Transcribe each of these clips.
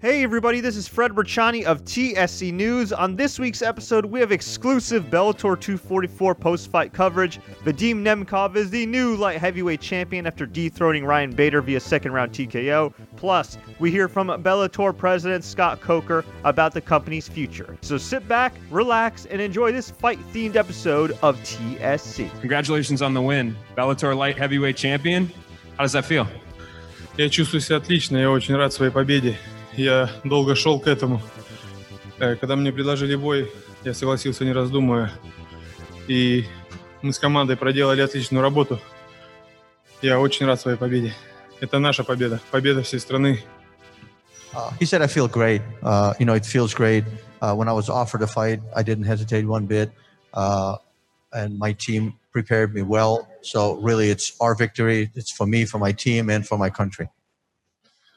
Hey everybody, this is Fred Berchani of TSC News. On this week's episode, we have exclusive Bellator 244 post-fight coverage. Vadim Nemkov is the new light heavyweight champion after dethroning Ryan Bader via second round TKO. Plus, we hear from Bellator president Scott Coker about the company's future. So sit back, relax, and enjoy this fight-themed episode of TSC. Congratulations on the win. Bellator light heavyweight champion. How does that feel? Я чувствую себя отлично, я очень рад своей победе. Я долго шел к этому. Э, Когда мне предложили бой, я согласился не раздумывая. И мы с командой проделали отличную работу. Я очень рад своей победе. Это наша победа, победа всей страны. Uh, he said, I feel great. Uh, you know, it feels great. Uh, when I was offered a fight, I didn't hesitate one bit. Uh, and my team prepared me well. So, really, it's our victory. It's for me, for my team, and for my country.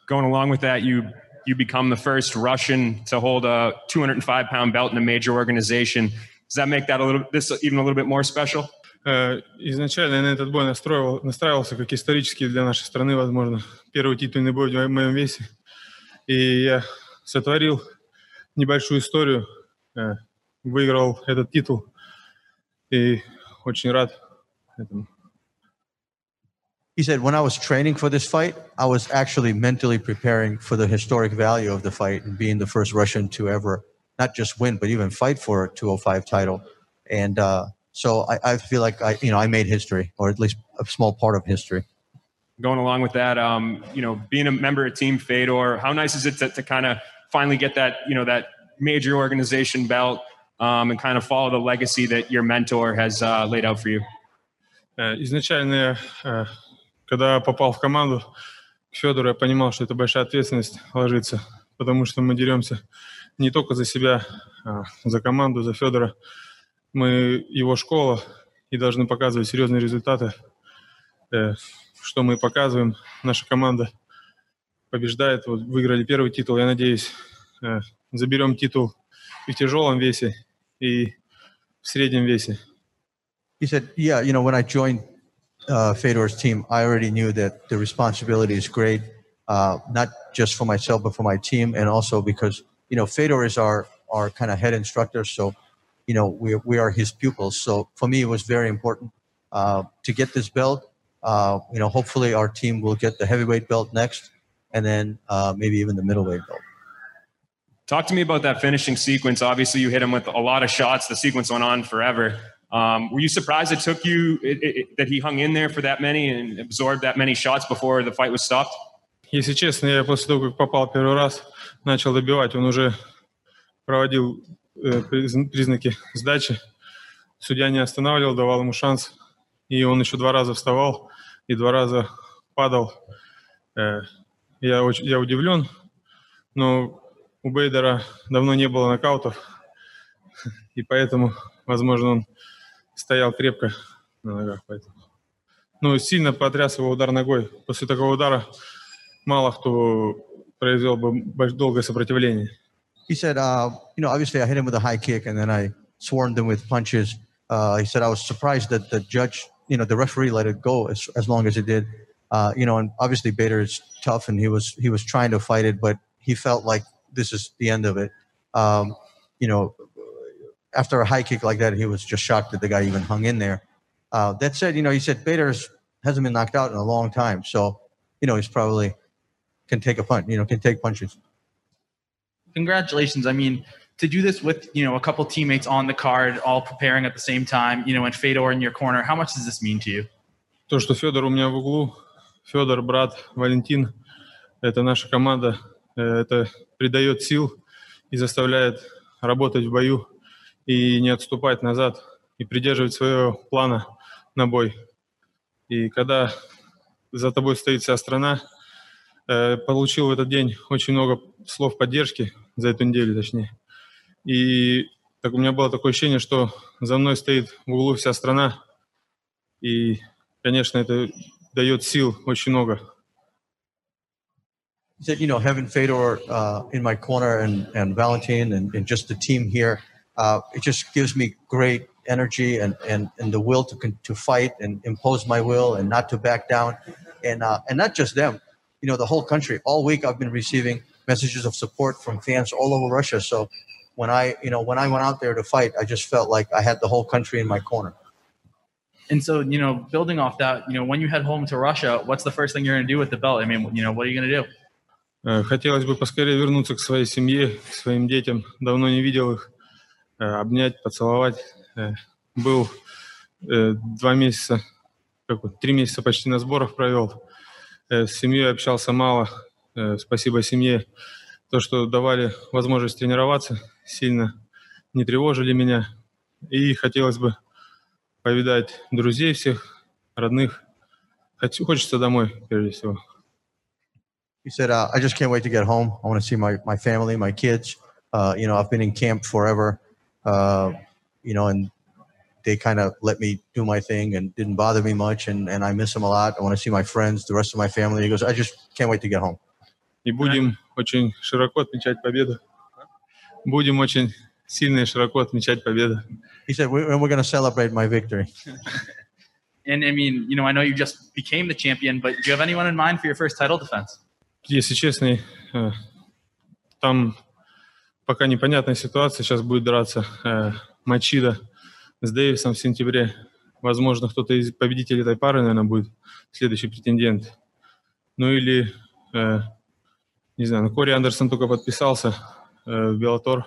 Going along with that, you you become the first Russian to hold a 205 pound belt in a major organization. Does that make that a little this even a little bit more special? Э, Изначально на этот бой настроил, настраивался как исторический для нашей страны, возможно. Первый титульный бой в моем весе. И я сотворил небольшую историю, э, выиграл этот титул. И очень рад этому. He said, when I was training for this fight, I was actually mentally preparing for the historic value of the fight and being the first Russian to ever not just win, but even fight for a 205 title. And uh, so I, I feel like I, you know, I made history, or at least a small part of history. Going along with that, um, you know, being a member of Team Fedor, how nice is it to, to kind of finally get that you know that major organization belt um, and kind of follow the legacy that your mentor has uh, laid out for you? Э, Когда попал в команду к Федору, я понимал, что это большая ответственность ложится, потому что мы деремся не только за себя, а за команду, за Федора. Мы его школа и должны показывать серьезные результаты, Э, что мы показываем. Наша команда побеждает. Вот выиграли первый титул. Я надеюсь, э, заберем титул и в тяжелом весе, и в среднем весе. He said, "Yeah, you know, when I joined uh, Fedor's team, I already knew that the responsibility is great, uh, not just for myself but for my team, and also because you know Fedor is our our kind of head instructor, so you know we we are his pupils. So for me, it was very important uh, to get this belt. Uh, you know, hopefully our team will get the heavyweight belt next, and then uh, maybe even the middleweight belt. Talk to me about that finishing sequence. Obviously, you hit him with a lot of shots. The sequence went on forever. Um, were you surprised it took you it, it, that he hung in there for that many and absorbed that many shots before the fight was stopped? Если честно, я после того, как попал первый раз, начал добивать. Он уже проводил э, приз- признаки сдачи. Судья не останавливал, давал ему шанс. И он еще два раза вставал и два раза падал. Э, я, очень, я удивлен, но у Бейдера давно не было нокаутов. И поэтому, возможно, он стоял крепко на ногах. Поэтому. Ну, сильно потряс его удар ногой. После такого удара мало кто произвел бы больш- долгое сопротивление. He said, uh, you know, obviously I hit him with a high kick and then I swarmed him with punches. Uh, he said I was surprised that the judge, you know, the referee let it go as, as long as it did. Uh, you know, and obviously Bader is tough and he was he was trying to fight it, but he felt like this is the end of it. Um, you know, after a high kick like that, he was just shocked that the guy even hung in there. Uh, that said, you know, he said Bader's hasn't been knocked out in a long time, so you know he's probably can take a punch. You know, can take punches. congratulations. I mean, to do this with you know a couple teammates on the card, all preparing at the same time, you know, and Fedor in your corner, how much does this mean to you? То, что Федор у меня в углу, Федор, брат, Валентин, это наша команда, э, это придает сил и заставляет работать в бою И не отступать назад, и придерживать своего плана на бой. И когда за тобой стоит вся страна, э, получил в этот день очень много слов поддержки, за эту неделю точнее. И так у меня было такое ощущение, что за мной стоит в углу вся страна, и, конечно, это дает сил очень много. He said, you know, having Fedor uh, in my corner and, and Valentin and, and just the team here, uh, it just gives me great energy and, and, and the will to con- to fight and impose my will and not to back down. And, uh, and not just them, you know, the whole country. All week I've been receiving messages of support from fans all over Russia. So when I, you know, when I went out there to fight, I just felt like I had the whole country in my corner. And so, you know, building off that, you know, when you head home to Russia, what's the first thing you're going to do with the belt? I mean, you know, what are you going to do? Э, Хотелось бы поскорее вернуться к своей семье, к своим детям. Давно не видел их. Э, Обнять, поцеловать. Э, Был э, два месяца, как вот, три месяца почти на сборах провел. С семьей общался мало. Спасибо семье. То, что давали возможность тренироваться, сильно не тревожили меня. И хотелось бы повидать друзей всех, родных. Хочется домой, прежде всего. He said, uh, I just can't wait to get home. I want to see my, my family, my kids. Uh, you know, I've been in camp forever, uh, you know, and they kind of let me do my thing and didn't bother me much. And, and I miss them a lot. I want to see my friends, the rest of my family. He goes, I just can't wait to get home. И будем очень широко отмечать победу. Будем очень сильно и широко отмечать победу. He said, we, and we're going to celebrate my victory. And I mean, you know, I know you just became the champion, but do you have anyone in mind for your first title defense? Если честно, э, там пока непонятная ситуация. Сейчас будет драться э, Мачида с Дэвисом в сентябре. Возможно, кто-то из победителей этой пары, наверное, будет следующий претендент. Ну или, э, не знаю, ну, Кори Андерсон только подписался э, в Беллатор.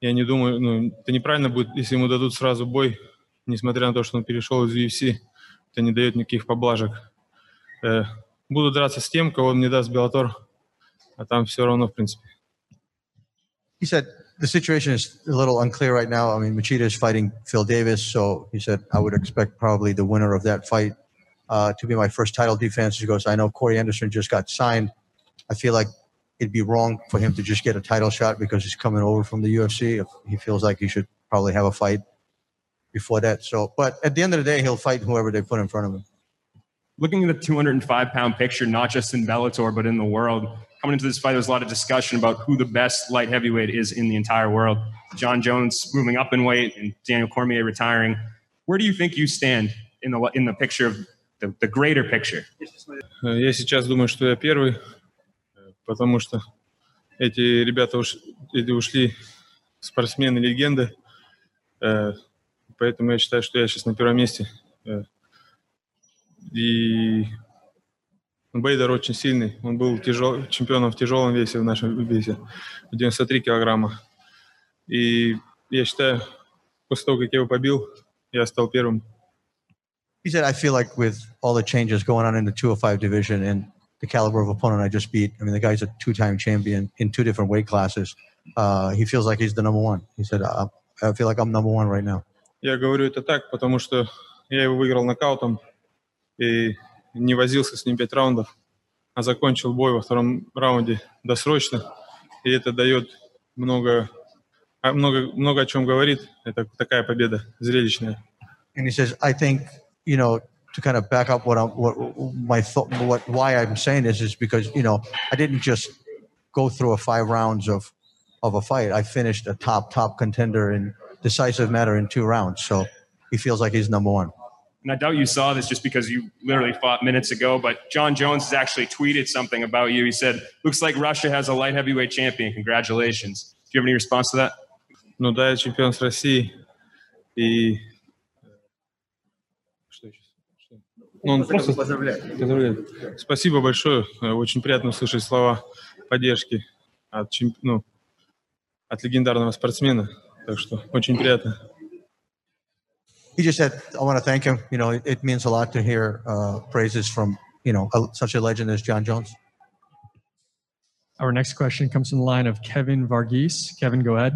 Я не думаю, ну, это неправильно будет, если ему дадут сразу бой, несмотря на то, что он перешел из UFC. Это не дает никаких поблажек. Э, буду драться с тем, кого мне даст Беллатор, а там все равно, в принципе. He said, the situation is a little unclear right now. I mean, Machida is fighting Phil Davis. So he said, I would expect probably the winner of that fight uh, to be my first title defense. He goes, I know Corey Anderson just got signed. I feel like it'd be wrong for him to just get a title shot because he's coming over from the UFC. If he feels like he should probably have a fight before that. So, but at the end of the day, he'll fight whoever they put in front of him. looking at the 205 pound picture, not just in Bellator, but in the world, coming into this fight, there was a lot of discussion about who the best light heavyweight is in the entire world. Jon Jones moving up in weight and Daniel Cormier retiring. Where do you think you stand in the in the picture of the, the greater picture? Э, я сейчас думаю, что я первый, э, потому что эти ребята уш, эти ушли спортсмены легенды, э, поэтому я считаю, что я сейчас на первом месте. И Бейдер очень сильный. Он был тяжел- чемпионом в тяжелом весе, в нашем весе, в 93 килограмма. И я считаю, после того, как я его побил, я стал первым. He said, I feel like with all the changes going on in the 205 division and the caliber of opponent I just beat, I mean, the guy's a two time champion in two different weight classes. Uh, he feels like he's the number one. He said, I, I feel like I'm number one right now. Я говорю это так, потому что я его выиграл нокаутом и не возился с ним пять раундов, а закончил бой во втором раунде досрочно. И это дает много, а, много, много о чем говорит. Это такая победа зрелищная. And he says, I think, you know, to kind of back up what I'm, what my thought, what, why I'm saying this is because, you know, I didn't just go through a five rounds of, of a fight. I finished a top, top contender in decisive matter in two rounds. So he feels like he's number one. and I doubt you saw this just because you literally fought minutes ago, but Jon Jones has actually tweeted something about you. He said, Looks like Russia has a light heavyweight champion. Congratulations. Do you have any response to that? Ну да, я чемпион с России. И... Э, что еще? Ну, он просто поздравляет. поздравляет. Спасибо большое. Э, очень приятно услышать слова поддержки от, чемп... ну, от легендарного спортсмена. Так что очень приятно he just said, I want to thank him. You know, it, it means a lot to hear uh, praises from, you know, a, such a legend as Jon Jones. Our next question comes from the line of Kevin Varghese. Kevin, go ahead.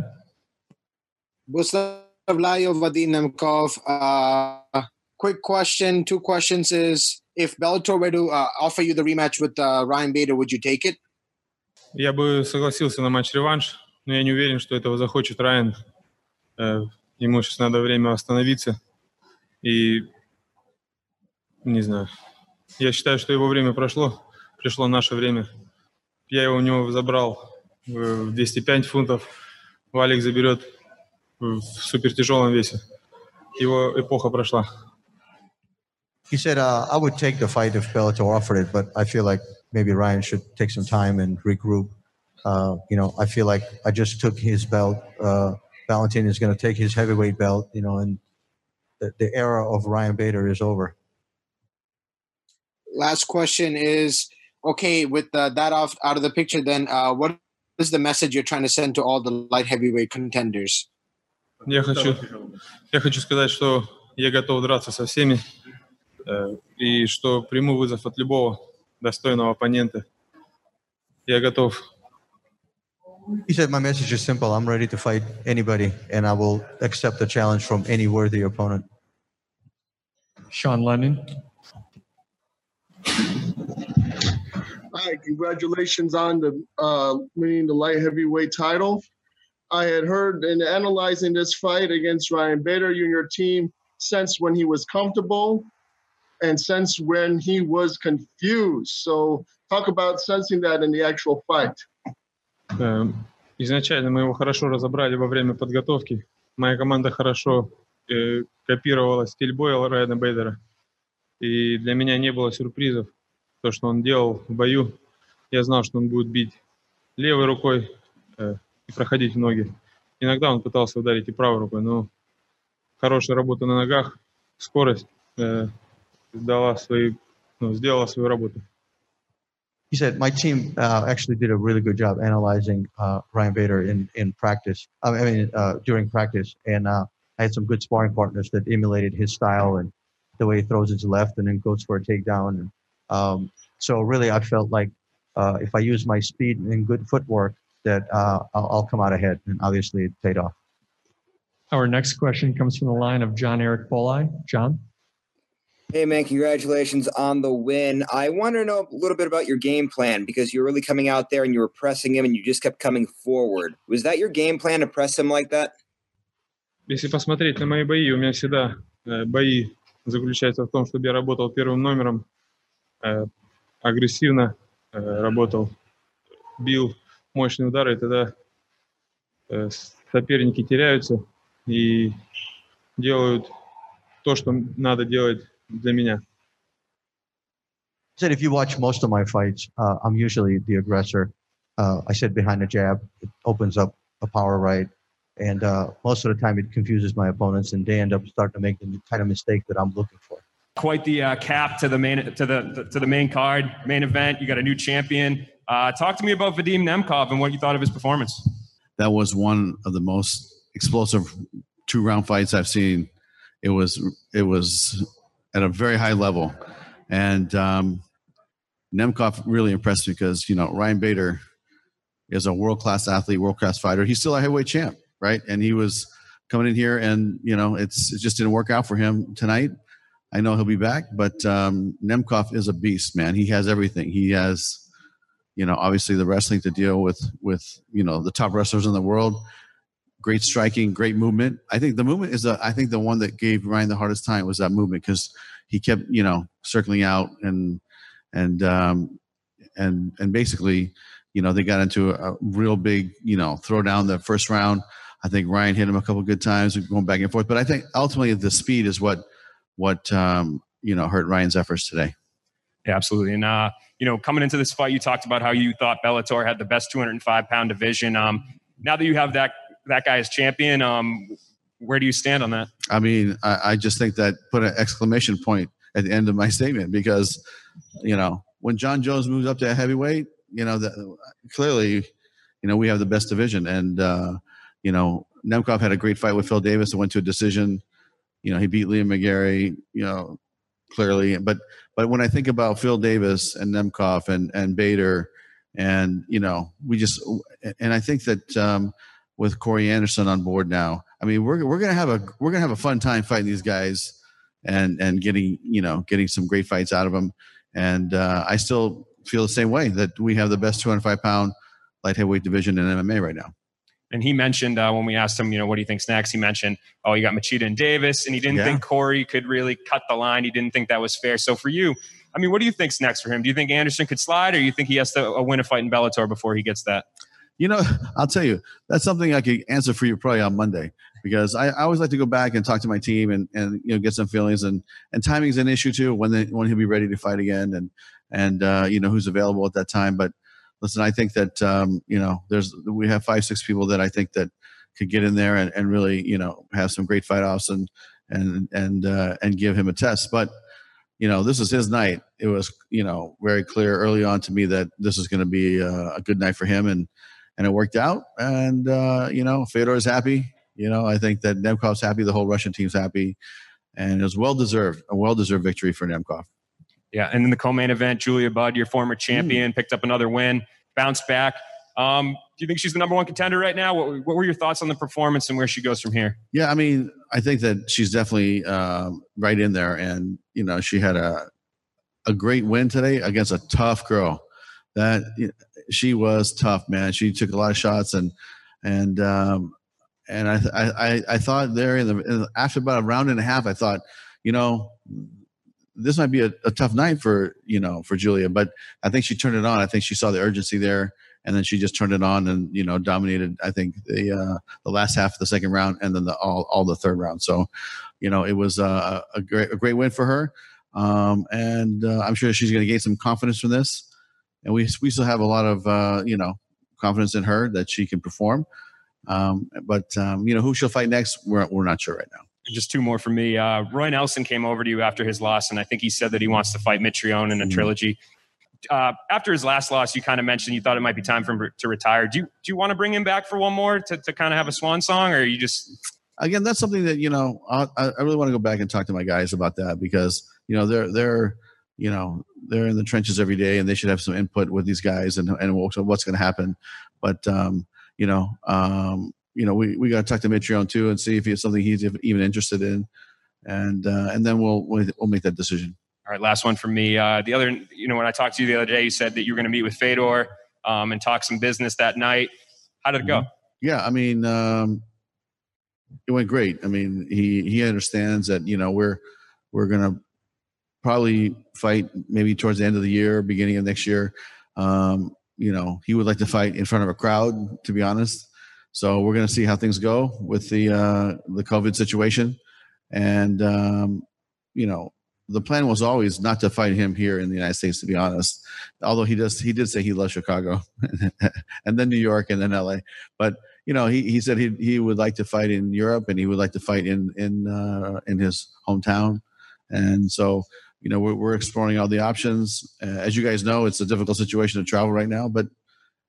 Uh, quick question, two questions is if Bellator were to uh, offer you the rematch with uh, Ryan Bader, would you take it? Я бы согласился на матч-реванш, но я не уверен, что этого захочет Райан. Э, ему сейчас надо время остановиться. И не знаю. Я считаю, что его время прошло. Пришло наше время. Я его у него забрал в 205 фунтов. Валик заберет в супертяжелом весе. Его эпоха прошла. He said, uh, I would take the fight if Bellator offered it, but I feel like maybe Ryan should take some time and regroup. Uh, you know, I feel like I just took his belt. Uh, Valentin is going to take his heavyweight belt. You know, and the, the era of Ryan Bader is over. Last question is okay with uh, that off out of the picture. Then uh, what is the message you're trying to send to all the light heavyweight contenders? Я хочу, я хочу сказать, что я готов драться со всеми э, и что приму вызов от любого достойного оппонента. Я готов. He said, "My message is simple. I'm ready to fight anybody, and I will accept the challenge from any worthy opponent." Sean Lennon. Hi, congratulations on the uh, winning the light heavyweight title. I had heard in analyzing this fight against Ryan Bader, you and your team since when he was comfortable and since when he was confused. So talk about sensing that in the actual fight. Э, Изначально мы его хорошо разобрали во время подготовки. Моя команда хорошо э, копировала стиль боя Райана Бейдера. И для меня не было сюрпризов. То, что он делал в бою, я знал, что он будет бить левой рукой э, и проходить ноги. Иногда он пытался ударить и правой рукой, но хорошая работа на ногах, скорость э, дала свои, ну, сделала свою работу. He said, "My team uh, actually did a really good job analyzing uh, Ryan Bader in in practice. I mean, uh, during practice, and uh, I had some good sparring partners that emulated his style and the way he throws his left and then goes for a takedown. And um, so, really, I felt like uh, if I use my speed and good footwork, that uh, I'll, I'll come out ahead. And obviously, it paid off. Our next question comes from the line of John Eric Bolai. John. Hey man, congratulations on the win. I want to know a little bit about your game plan because you're really coming out there and you were pressing him and you just kept coming forward. Was that your game plan to press him like that? Если посмотреть на мои бои, у меня всегда э, бои заключаются в том, чтобы я работал первым номером, э, агрессивно э, работал, бил мощные удары, и тогда соперники теряются и делают то, что надо делать для меня. Said, if you watch most of my fights, uh, I'm usually the aggressor. Uh, I said behind the jab, it opens up a power right. And uh, most of the time, it confuses my opponents, and they end up starting to make the kind of mistake that I'm looking for. Quite the uh, cap to the main to the to the main card, main event. You got a new champion. Uh, talk to me about Vadim Nemkov and what you thought of his performance. That was one of the most explosive two round fights I've seen. It was it was at a very high level, and um, Nemkov really impressed me because you know Ryan Bader is a world class athlete, world class fighter. He's still a heavyweight champ, right? And he was coming in here, and you know it's it just didn't work out for him tonight. I know he'll be back, but um, Nemkov is a beast, man. He has everything. He has, you know, obviously the wrestling to deal with with you know the top wrestlers in the world. Great striking, great movement. I think the movement is the I think the one that gave Ryan the hardest time was that movement because he kept you know circling out and and um, and and basically you know they got into a, a real big you know throw down the first round. I think Ryan hit him a couple good times, going back and forth. But I think ultimately the speed is what what um, you know hurt Ryan's efforts today. Yeah, absolutely. And uh, you know, coming into this fight, you talked about how you thought Bellator had the best 205 pound division. Um, now that you have that that guy as champion, um, where do you stand on that? I mean, I, I just think that put an exclamation point at the end of my statement because you know when Jon Jones moves up to heavyweight, you know, the, clearly, you know, we have the best division, and uh, you know, Nemkov had a great fight with Phil Davis and went to a decision. You know, he beat Liam McGeary. You know, clearly, but but when I think about Phil Davis and Nemkov and and Bader, and you know, we just and I think that um, with Corey Anderson on board now, I mean, we're we're gonna have a we're gonna have a fun time fighting these guys and and getting you know getting some great fights out of them. And uh, I still feel the same way that we have the best 205 pound light heavyweight division in MMA right now. And he mentioned uh, when we asked him, you know, what do you think's next? He mentioned, oh, you got Machida and Davis, and he didn't Yeah. think Corey could really cut the line. He didn't think that was fair. So for you, I mean, what do you think's next for him? Do you think Anderson could slide, or you think he has to uh, win a fight in Bellator before he gets that? You know, I'll tell you, that's something I could answer for you probably on Monday because I, I always like to go back and talk to my team and, and you know get some feelings and and timing's an issue too when they, when he'll be ready to fight again and and uh, you know who's available at that time. But listen, I think that um, you know, there's we have five, six people that I think that could get in there and, and really, you know, have some great fight offs and and and uh, and give him a test. But you know, this is his night. It was, you know, very clear early on to me that this is going to be a, a, good night for him, and and it worked out. And uh, you know, Fedor is happy. You know, I think that Nemkov's happy. The whole Russian team's happy, and it was well deserved, a well deserved victory for Nemkov. Yeah, and in the co-main event, Julia Budd, your former champion, mm. picked up another win, bounced back. Um, do you think she's the number one contender right now? What, what, were your thoughts on the performance and where she goes from here? Yeah, I mean, I think that she's definitely uh, right in there, and you know, she had a a great win today against a tough girl. That she was tough, man. She took a lot of shots, and and um, and I I I thought there in the after about a round and a half, I thought, you know, this might be a, a, tough night for you know for Julia, but I think she turned it on. I think she saw the urgency there, and then she just turned it on and you know dominated. I think the uh, the last half of the second round, and then the all all the third round. So, you know, it was uh, a great a great win for her, um, and uh, I'm sure she's going to gain some confidence from this. And we we still have a lot of uh, you know confidence in her that she can perform. Um, but um, you know who she'll fight next, we're we're not sure right now just two more for me. Uh, Roy Nelson came over to you after his loss, and I think he said that he wants to fight Mitrione in a mm-hmm. trilogy. Uh, after his last loss, you kind of mentioned you thought it might be time for him to retire. Do you do you want to bring him back for one more to, to kind of have a swan song, or you just again? That's something that you know I, I really want to go back and talk to my guys about that because you know they're they're you know they're in the trenches every day and they should have some input with these guys and and what's going to happen. But um, you know, um, you know, we, we got to talk to Mitrione too and see if it's something he's even interested in, and uh, and then we'll we'll make that decision. All right, last one from me. Uh, the other, you know, when I talked to you the other day, you said that you were going to meet with Fedor um, and talk some business that night. How did it go? Mm-hmm. Yeah, I mean, um, it went great. I mean, he he understands that you know we're we're going to probably fight maybe towards the end of the year, beginning of next year. Um, you know, he would like to fight in front of a crowd, to be honest. So we're going to see how things go with the uh, the COVID situation, and um, you know the plan was always not to fight him here in the United States. To be honest, although he does he did say he loves Chicago, and then New York, and then L.A. But you know he he said he he would like to fight in Europe, and he would like to fight in in uh, in his hometown, and so you know we're, we're exploring all the options. Uh, as you guys know, it's a difficult situation to travel right now, but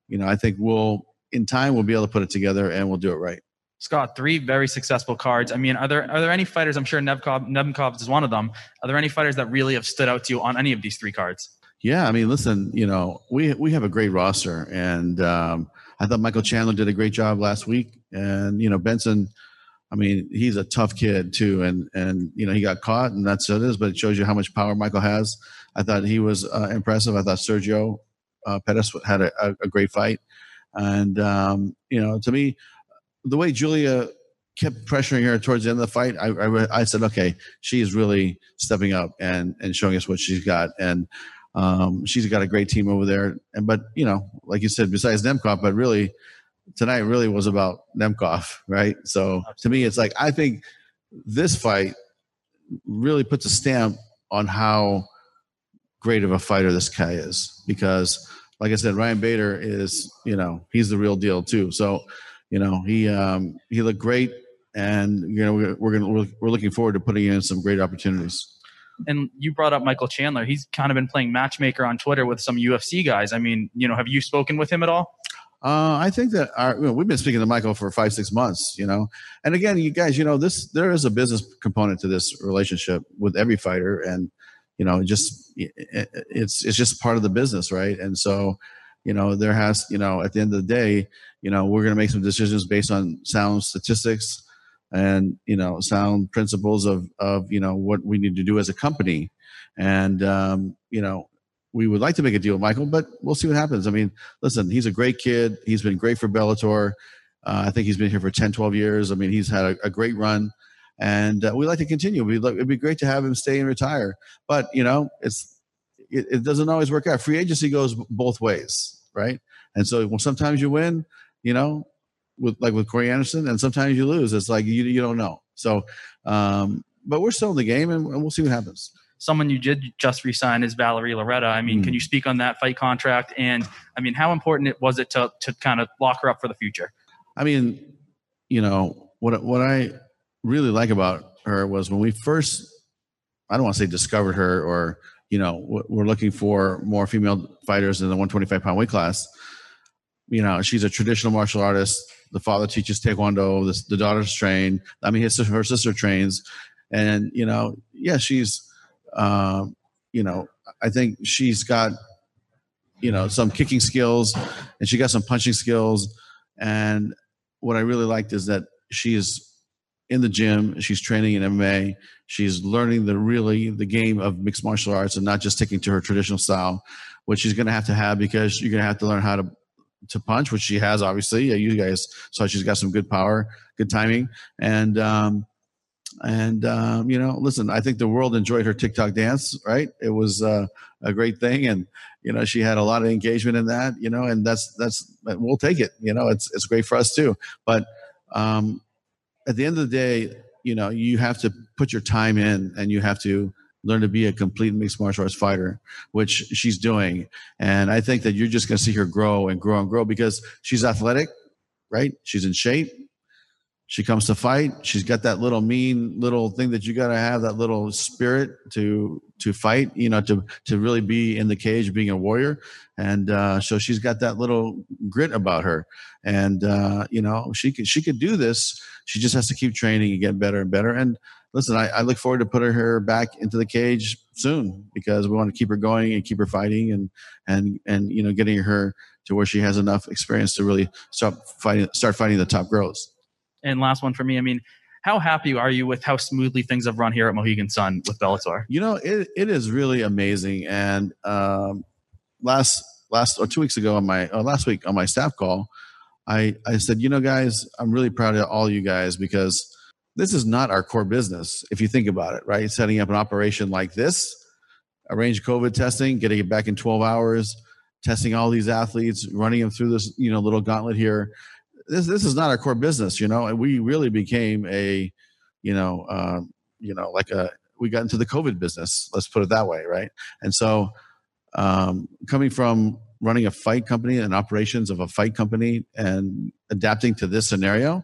you know I think we'll in time we'll be able to put it together and we'll do it right. Scott, three very successful cards. I mean, are there are there any fighters? I'm sure Nemkov, Nemkov is one of them. Are there any fighters that really have stood out to you on any of these three cards? Yeah, I mean, listen, you know, we we have a great roster, and um, I thought Michael Chandler did a great job last week, and you know, Benson. I mean, he's a tough kid too, and and you know, he got caught, and that's what it is. But it shows you how much power Michael has. I thought he was uh, impressive. I thought Sergio uh, Pettis had a, a, a great fight. And um, you know, to me, the way Julia kept pressuring her towards the end of the fight, I, I, I said, okay, she's really stepping up and and showing us what she's got. And um, she's got a great team over there. And but you know, like you said, besides Nemkov, but really tonight really was about Nemkov, right? So to me, it's like I think this fight really puts a stamp on how great of a fighter this guy is because like I said, Ryan Bader is, you know, he's the real deal too. So, you know, he um, he looked great, and you know, we're, we're gonna we're, we're looking forward to putting in some great opportunities. And you brought up Michael Chandler. He's kind of been playing matchmaker on Twitter with some UFC guys. I mean, you know, have you spoken with him at all? Uh, I think that our, you know, we've been speaking to Michael for five, six months, you know, and again, you guys, you know, this, there is a business component to this relationship with every fighter. And, you know, just it's it's just part of the business, right? And so, you know, there has, you know, at the end of the day, you know, we're going to make some decisions based on sound statistics and you know sound principles of of you know what we need to do as a company. And um, you know we would like to make a deal with michael but we'll see what happens. I mean listen he's a great kid. He's been great for bellator. Uh, i think he's been here for 10 12 years. I mean he's had a, a great run and uh, we like to continue. We'd like, it'd be great to have him stay and retire, but you know, it's it, it, doesn't always work out. Free agency goes both ways, right? And so well, sometimes you win, you know, with like with Corey Anderson, and sometimes you lose. It's like you you don't know. So, um, but we're still in the game, and, and we'll see what happens. someone you did just resign is Valerie Loureda. I mean, Mm. can you speak on that fight contract? And I mean, how important it was it to to kind of lock her up for the future? I mean, you know what what I really like about her was when we first I don't want to say discovered her or you know we're looking for more female fighters in the 125 pound weight class. You know, she's a traditional martial artist. The father teaches taekwondo. The, the daughter's trained. I mean, his her sister trains, and you know, yeah, she's, um, you know, I think she's got, you know, some kicking skills, and she got some punching skills, and what I really liked is that she is in the gym. She's training in MMA. She's learning the really the game of mixed martial arts and not just sticking to her traditional style, which she's going to have to have because you're going to have to learn how to to punch, which she has obviously. Yeah, you guys saw she's got some good power, good timing, and um, and um, you know, listen, I think the world enjoyed her TikTok dance. Right, it was uh, a great thing, and you know, she had a lot of engagement in that. You know, and that's that's we'll take it. You know, it's it's great for us too. But um, at the end of the day, you know, you have to put your time in, and you have to learn to be a complete mixed martial arts fighter, which she's doing. And I think that you're just going to see her grow and grow and grow because she's athletic, right? She's in shape. She comes to fight. She's got that little mean little thing that you got to have that little spirit to to fight. You know, to to really be in the cage, being a warrior. And uh, so she's got that little grit about her. And uh, you know, she could she could do this. She just has to keep training and get better and better. And listen, I, I look forward to putting her back into the cage soon because we want to keep her going and keep her fighting and and and you know getting her to where she has enough experience to really start fighting start fighting the top girls. And last one for me. I mean, how happy are you with how smoothly things have run here at Mohegan Sun with Bellator? You know, it, it is really amazing. And um, last last or two weeks ago on my last week on my staff call, I I said, you know, guys, I'm really proud of all you guys because this is not our core business. If you think about it, right? Setting up an operation like this, arrange COVID testing, getting it back in 12 hours, testing all these athletes, running them through this, you know, little gauntlet here. This this is not our core business, you know. And we really became a, you know, uh, you know, like a we got into the COVID business. Let's put it that way, right? And so, um, coming from running a fight company and operations of a fight company and adapting to this scenario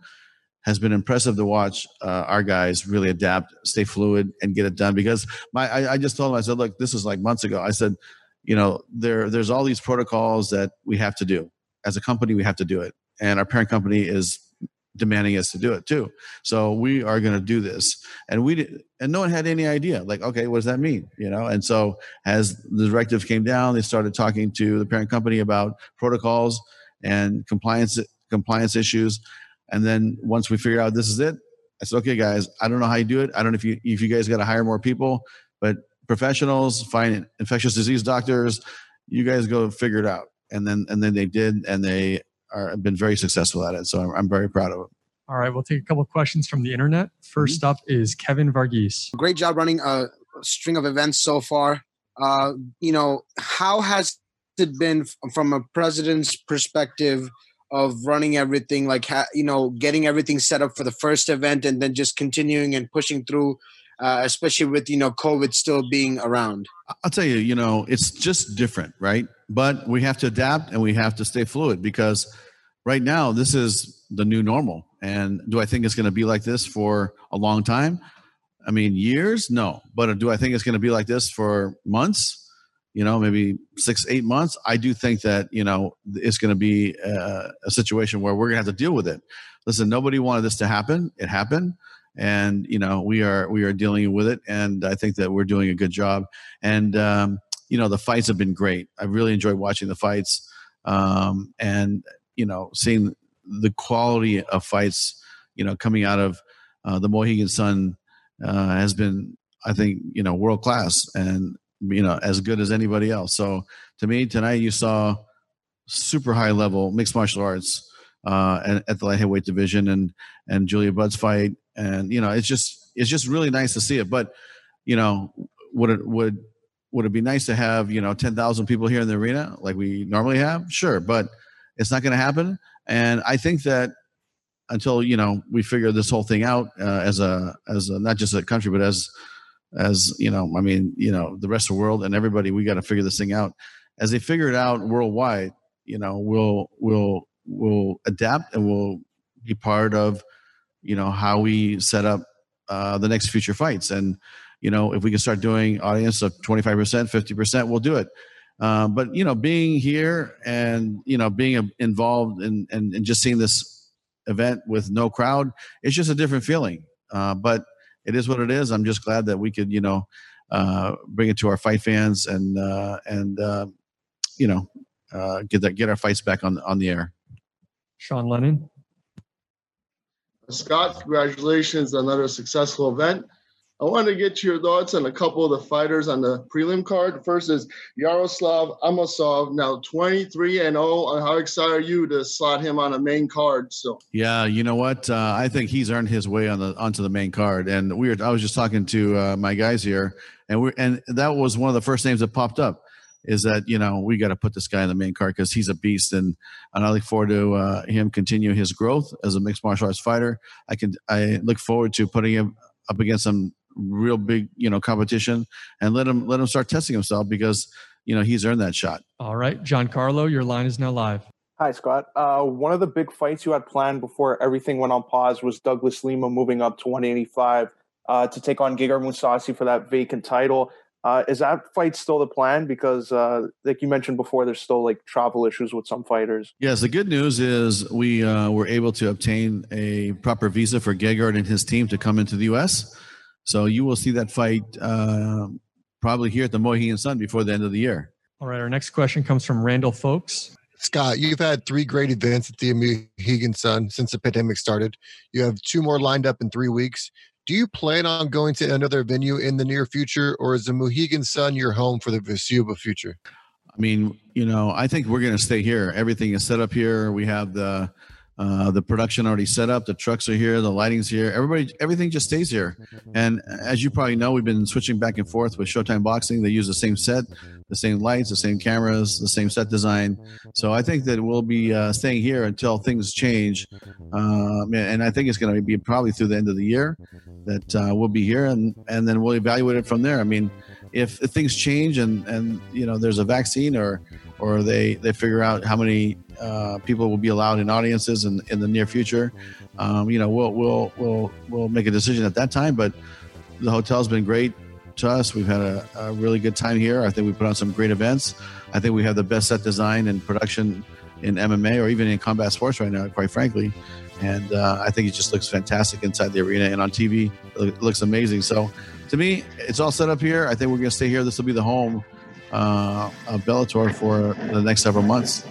has been impressive to watch uh, our guys really adapt, stay fluid, and get it done. Because my, I, I just told them, I said, look, this was like months ago. I said, you know, there, there's all these protocols that we have to do as a company. We have to do it, and our parent company is demanding us to do it too. So we are going to do this, and we did, and no one had any idea. Like, okay, what does that mean? You know, and so as the directive came down, they started talking to the parent company about protocols and compliance compliance issues. And then once we figured out this is it, I said, okay, guys, I don't know how you do it. I don't know if you if you guys got to hire more people, but professionals, find infectious disease doctors, you guys go figure it out. And then and then they did, and they are have been very successful at it. So I'm, I'm very proud of it. All right, we'll take a couple of questions from the internet. First up is Kevin Varghese. Great job running a string of events so far. Uh, you know, how has it been from a president's perspective of running everything, like, you know, getting everything set up for the first event and then just continuing and pushing through, uh, especially with, you know, COVID still being around? I'll tell you, you know, it's just different, right? But we have to adapt and we have to stay fluid because right now this is the new normal. And do I think it's going to be like this for a long time? I mean, years? No. But do I think it's going to be like this for months? You know, maybe six, eight months. I do think that, you know, it's going to be a, a situation where we're going to have to deal with it. Listen, nobody wanted this to happen. It happened and you know we are we are dealing with it and i think that we're doing a good job. And um, you know the fights have been great. I really enjoyed watching the fights um, and you know seeing the quality of fights you know coming out of uh, the mohegan sun uh, has been i think you know world class and you know as good as anybody else. So to me tonight you saw super high level mixed martial arts uh, at, at the light heavyweight division and and Julia Budd's fight and you know it's just it's just really nice to see it. But you know would it would would it be nice to have you know 10,000 people here in the arena like we normally have? Sure but it's not going to happen. And I think that until you know we figure this whole thing out uh, as a as a, not just a country but as as you know, I mean, you know, the rest of the world and everybody, we got to figure this thing out. As they figure it out worldwide, you know, we'll we'll we'll adapt and we'll be part of, you know, how we set up uh, the next future fights. And you know, if we can start doing audience of twenty five percent, fifty percent, we'll do it. Uh, but you know, being here and you know being involved in and, and just seeing this event with no crowd, it's just a different feeling. Uh, but it is what it is. I'm just glad that we could, you know, uh, bring it to our fight fans and uh, and uh, you know uh, get that get our fights back on on the air. Sean Lennon. Scott, congratulations on another successful event. I want to get your thoughts on a couple of the fighters on the prelim card. First is Yaroslav Amosov, now 23 and 0. How excited are you to slot him on a main card? So yeah, you know what? Uh, I think he's earned his way on the onto the main card. And we were, I was just talking to uh, my guys here, and we and that was one of the first names that popped up. Is that you know we got to put this guy in the main card because he's a beast, and and I look forward to uh, him continue his growth as a mixed martial arts fighter. I can I look forward to putting him up against some real big you know competition and let him let him start testing himself because you know he's earned that shot. All right John Carlo, your line is now live. Hi scott. Uh, one of the big fights you had planned before everything went on pause was douglas lima moving up to 185 uh, to take on Gegard Mousasi for that vacant title uh, is that fight still the plan? Because, uh, like you mentioned before, there's still like travel issues with some fighters. Yes, the good news is we uh, were able to obtain a proper visa for Gegard and his team to come into the U.S. So you will see that fight uh, probably here at the Mohegan Sun before the end of the year. All right. Our next question comes from Randall Folks. Scott, you've had three great events at the Mohegan Sun since the pandemic started. You have two more lined up in three weeks. Do you plan on going to another venue in the near future, or is the Mohegan Sun your home for the foreseeable future? I mean, you know, I think we're going to stay here. Everything is set up here. We have the uh, the production already set up. The trucks are here. The lighting's here. Everybody, everything just stays here. And as you probably know, we've been switching back and forth with Showtime Boxing. They use the same set, the same lights, the same cameras, the same set design. So I think that we'll be uh, staying here until things change. Uh, and I think it's going to be probably through the end of the year that uh, we'll be here, and and then we'll evaluate it from there. I mean, if, if things change and and you know there's a vaccine or or they they figure out how many uh, people will be allowed in audiences in, in the near future. Um, you know, we'll we'll we'll we'll make a decision at that time. But the hotel's been great to us. We've had a, a really good time here. I think we put on some great events. I think we have the best set design and production in MMA or even in combat sports right now, quite frankly. And uh, I think it just looks fantastic inside the arena and on TV. It looks amazing. So to me, it's all set up here. I think we're going to stay here. This will be the home uh, Bellator for the next several months.